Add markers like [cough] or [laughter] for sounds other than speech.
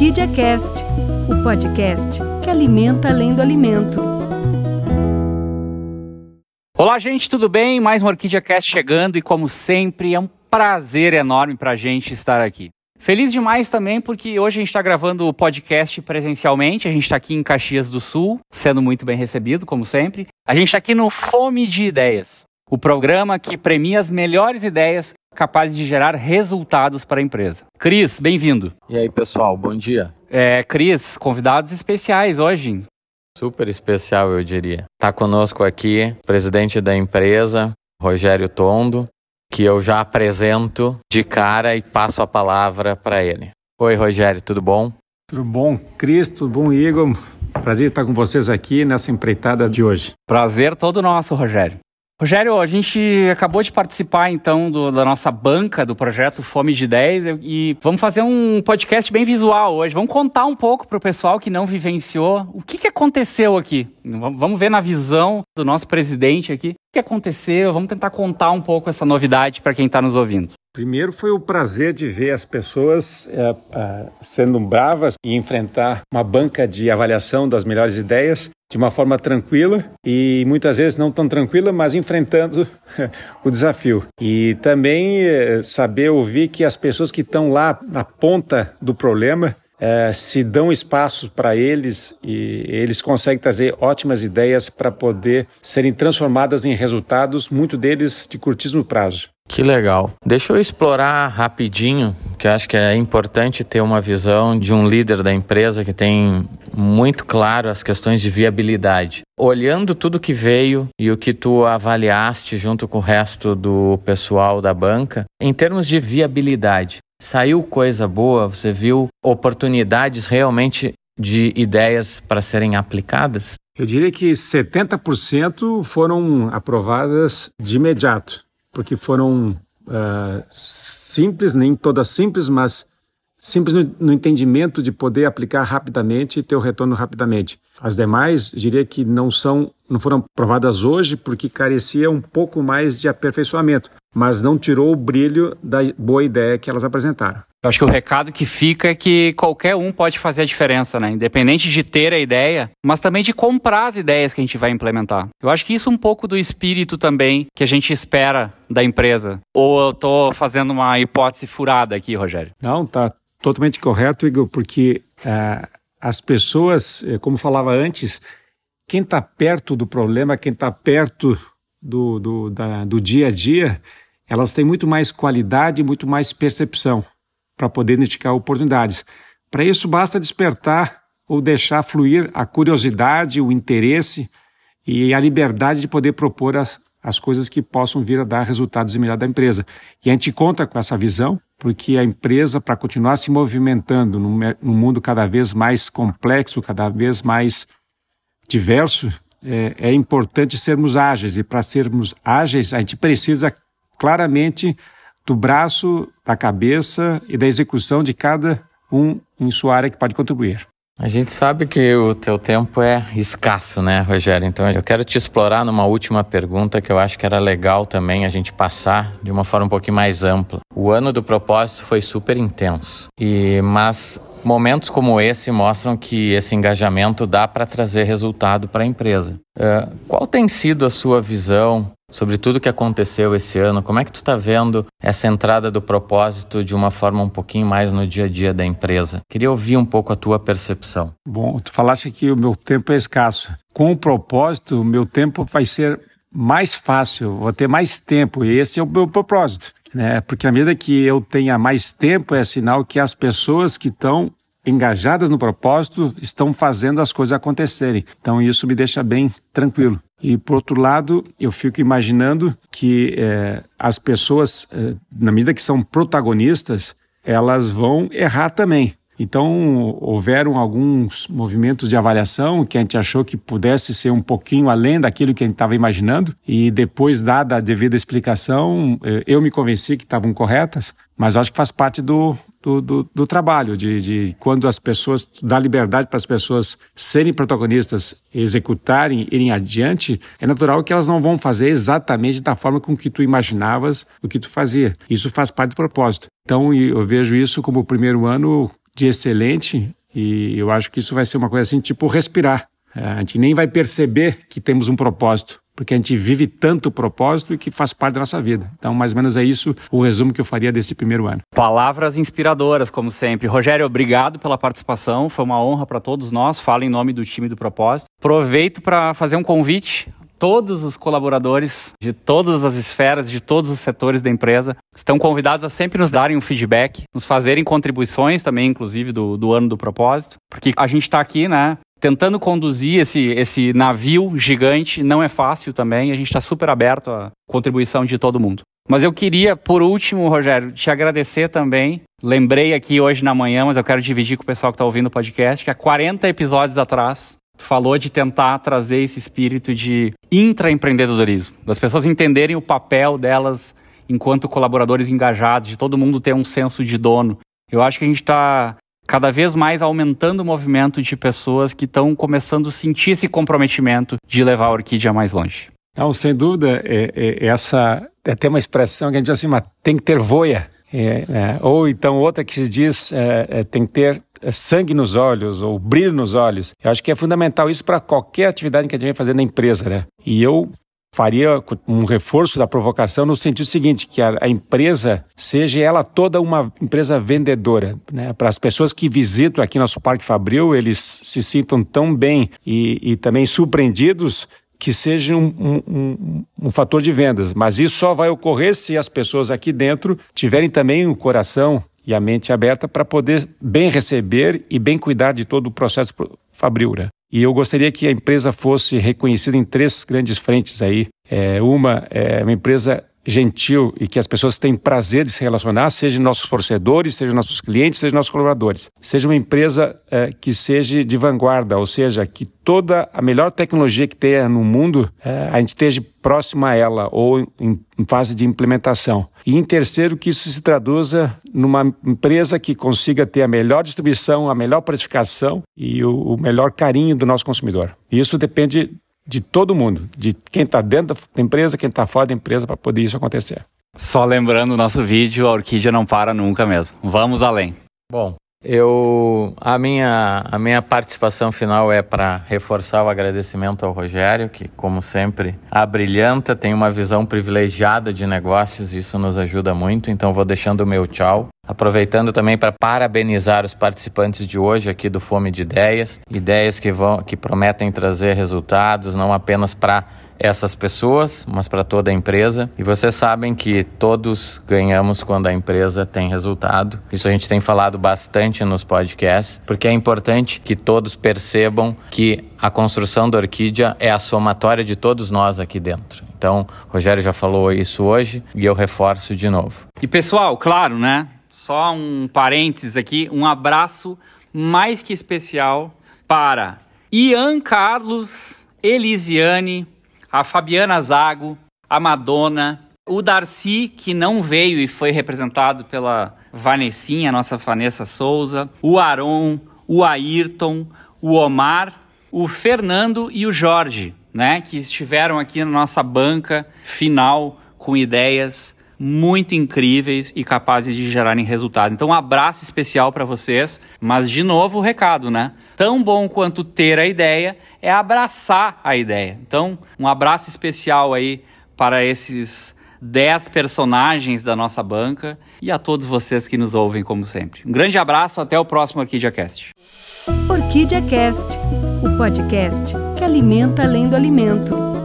Orquídea Cast, o podcast que alimenta além do alimento. Olá, gente, tudo bem? Mais uma Orquídea Cast chegando e, como sempre, é um prazer enorme para a gente estar aqui. Feliz demais também porque hoje a gente está gravando o podcast presencialmente. A gente está aqui em Caxias do Sul, sendo muito bem recebido, como sempre. A gente está aqui no Fome de Ideias, o programa que premia as melhores ideias capazes de gerar resultados para a empresa. Cris, bem-vindo. E aí, pessoal, bom dia. É, Cris, convidados especiais hoje. Super especial, eu diria. Está conosco aqui o presidente da empresa, Rogério Tondo, que eu já apresento de cara e passo a palavra para ele. Oi, Rogério, tudo bom? Tudo bom, Cris, tudo bom, Igor? Prazer estar com vocês aqui nessa empreitada de hoje. Prazer todo nosso, Rogério. Rogério, a gente acabou de participar então do, da nossa banca do projeto Fome de 10 e vamos fazer um podcast bem visual hoje. Vamos contar um pouco para o pessoal que não vivenciou o que, que aconteceu aqui. Vamos ver na visão do nosso presidente aqui o que aconteceu. Vamos tentar contar um pouco essa novidade para quem está nos ouvindo. Primeiro foi o prazer de ver as pessoas é, é, sendo bravas e enfrentar uma banca de avaliação das melhores ideias de uma forma tranquila e muitas vezes não tão tranquila, mas enfrentando [laughs] o desafio. E também é, saber ouvir que as pessoas que estão lá na ponta do problema é, se dão espaço para eles e eles conseguem trazer ótimas ideias para poder serem transformadas em resultados, muito deles de curtíssimo prazo. Que legal. Deixa eu explorar rapidinho, que acho que é importante ter uma visão de um líder da empresa que tem muito claro as questões de viabilidade. Olhando tudo que veio e o que tu avaliaste junto com o resto do pessoal da banca, em termos de viabilidade, saiu coisa boa? Você viu oportunidades realmente de ideias para serem aplicadas? Eu diria que 70% foram aprovadas de imediato porque foram uh, simples, nem todas simples, mas simples no, no, entendimento de poder aplicar rapidamente e ter o retorno rapidamente. As demais, diria que não são, não foram aprovadas hoje porque carecia um pouco mais de aperfeiçoamento, mas não tirou o brilho da boa ideia que elas apresentaram. Eu acho que o recado que fica é que qualquer um pode fazer a diferença, né? Independente de ter a ideia, mas também de comprar as ideias que a gente vai implementar. Eu acho que isso é um pouco do espírito também que a gente espera da empresa. Ou eu estou fazendo uma hipótese furada aqui, Rogério? Não, tá totalmente correto, Igor, porque uh, as pessoas, eh, como falava antes, quem está perto do problema, quem está perto do, do, da, do dia a dia, elas têm muito mais qualidade, muito mais percepção para poder identificar oportunidades. Para isso, basta despertar ou deixar fluir a curiosidade, o interesse e a liberdade de poder propor as, as coisas que possam vir a dar resultados imediatos da empresa. E a gente conta com essa visão, porque a empresa, para continuar se movimentando num, num, mundo cada vez mais complexo, cada vez mais diverso, é, é importante sermos ágeis. E para sermos ágeis, a gente precisa claramente do braço, da cabeça e da execução de cada um em sua área que pode contribuir. A gente sabe que o teu tempo é escasso, né, Rogério? Então eu quero te explorar numa última pergunta que eu acho que era legal também a gente passar de uma forma um pouquinho mais ampla. O ano do propósito foi super intenso, e mas momentos como esse mostram que esse engajamento dá para trazer resultado para a empresa. Uh, qual tem sido a sua visão sobre tudo que aconteceu esse ano. Como é que tu está vendo essa entrada do propósito de uma forma um pouquinho mais no dia a dia da empresa? Queria ouvir um pouco a tua percepção. Bom, tu falaste que o meu tempo é escasso. Com o propósito, o meu tempo vai ser mais fácil, vou ter mais tempo, e esse é o meu propósito. Né? Porque à medida que eu tenha mais tempo, é sinal que as pessoas que estão engajadas no propósito estão fazendo as coisas acontecerem. Então isso me deixa bem tranquilo. E, por outro lado, eu fico imaginando que é, as pessoas, é, na medida que são protagonistas, elas vão errar também. Então, houveram alguns movimentos de avaliação que a gente achou que pudesse ser um pouquinho além daquilo que a gente estava imaginando, e depois, dada a devida explicação, eu me convenci que estavam corretas, mas acho que faz parte do, do, do, do trabalho, de, de, quando as pessoas, dá liberdade para as pessoas serem protagonistas, executarem, irem adiante, é natural que elas não vão fazer exatamente da forma com que tu imaginavas o que tu fazia. Isso faz parte do propósito. Então, eu vejo isso como o primeiro ano de excelente e eu acho que isso vai ser uma coisa assim, tipo respirar. É, a gente nem vai perceber que temos um propósito, porque a gente vive tanto o propósito e que faz parte da nossa vida. Então, mais ou menos é isso o resumo que eu faria desse primeiro ano. Palavras inspiradoras, como sempre. Rogério, obrigado pela participação. Foi uma honra para todos nós. Fala em nome do time do propósito. Aproveito para fazer um convite todos os colaboradores de todas as esferas, de todos os setores da empresa, estão convidados a sempre nos darem um feedback, nos fazerem contribuições também, inclusive, do, do ano do propósito, porque a gente está aqui, né, tentando conduzir esse, esse navio gigante, não é fácil também, a gente está super aberto à contribuição de todo mundo. Mas eu queria, por último, Rogério, te agradecer também. Lembrei aqui hoje na manhã, mas eu quero dividir com o pessoal que está ouvindo o podcast, que há 40 episódios atrás Tu falou de tentar trazer esse espírito de intraempreendedorismo, das pessoas entenderem o papel delas enquanto colaboradores engajados, de todo mundo ter um senso de dono. Eu acho que a gente está cada vez mais aumentando o movimento de pessoas que estão começando a sentir esse comprometimento de levar a orquídea mais longe. Não, sem dúvida, é, é, essa é até uma expressão que a gente diz assim, mas tem que ter voia. É, é, ou então outra que se diz é, é tem que ter é, sangue nos olhos ou brilho nos olhos. Eu acho que é fundamental isso para qualquer atividade que a gente vem fazer na empresa, né? E eu faria um reforço da provocação no sentido seguinte, que a, a empresa seja ela toda uma empresa vendedora, né? Para as pessoas que visitam aqui nosso Parque Fabril, eles se sintam tão bem e, e também surpreendidos que seja um, um, um, um, fator de vendas. Mas isso só vai ocorrer se as pessoas aqui dentro tiverem também o coração e a mente aberta para poder bem receber e bem cuidar de todo o processo fabril. E eu gostaria que a empresa fosse reconhecida em três grandes frentes aí. É, uma é uma empresa gentil e que as pessoas têm prazer de se relacionar, sejam nossos fornecedores, sejam nossos clientes, sejam nossos colaboradores. Seja uma empresa é, que seja de vanguarda, ou seja, que toda a melhor tecnologia que tenha no mundo, é, a gente esteja próximo a ela ou em, em, fase de implementação. E em terceiro, que isso se traduza numa empresa que consiga ter a melhor distribuição, a melhor precificação e o, o melhor carinho do nosso consumidor. Isso depende de todo mundo, de quem está dentro da empresa, quem está fora da empresa, para poder isso acontecer. Só lembrando o nosso vídeo, a orquídea não para nunca mesmo. Vamos além. Bom, eu a minha a minha participação final é para reforçar o agradecimento ao Rogério, que como sempre abrilhanta, tem uma visão privilegiada de negócios, isso nos ajuda muito. Então vou deixando o meu tchau, aproveitando também para parabenizar os participantes de hoje aqui do Fome de Ideias, ideias que vão que prometem trazer resultados não apenas para essas pessoas, mas para toda a empresa. E vocês sabem que todos ganhamos quando a empresa tem resultado. Isso a gente tem falado bastante nos podcasts, porque é importante que todos percebam que a construção da orquídea é a somatória de todos nós aqui dentro. Então, o Rogério já falou isso hoje e eu reforço de novo. E pessoal, claro, né? Só um parênteses aqui, um abraço mais que especial para Ian Carlos Elisiane, a Fabiana Zago, a Madonna, o Darcy, que não veio e foi representado pela Vanessinha, nossa Vanessa Souza, o Aron, o Ayrton, o Omar, o Fernando e o Jorge, né, que estiveram aqui na nossa banca final com ideias muito incríveis e capazes de gerarem resultado. Então, um abraço especial para vocês, mas de novo o recado, né? Tão bom quanto ter a ideia é abraçar a ideia. Então, um abraço especial aí para esses 10 personagens da nossa banca e a todos vocês que nos ouvem como sempre. Um grande abraço, até o próximo Orquídea Cast. Orquídea Cast, o podcast que alimenta além do alimento.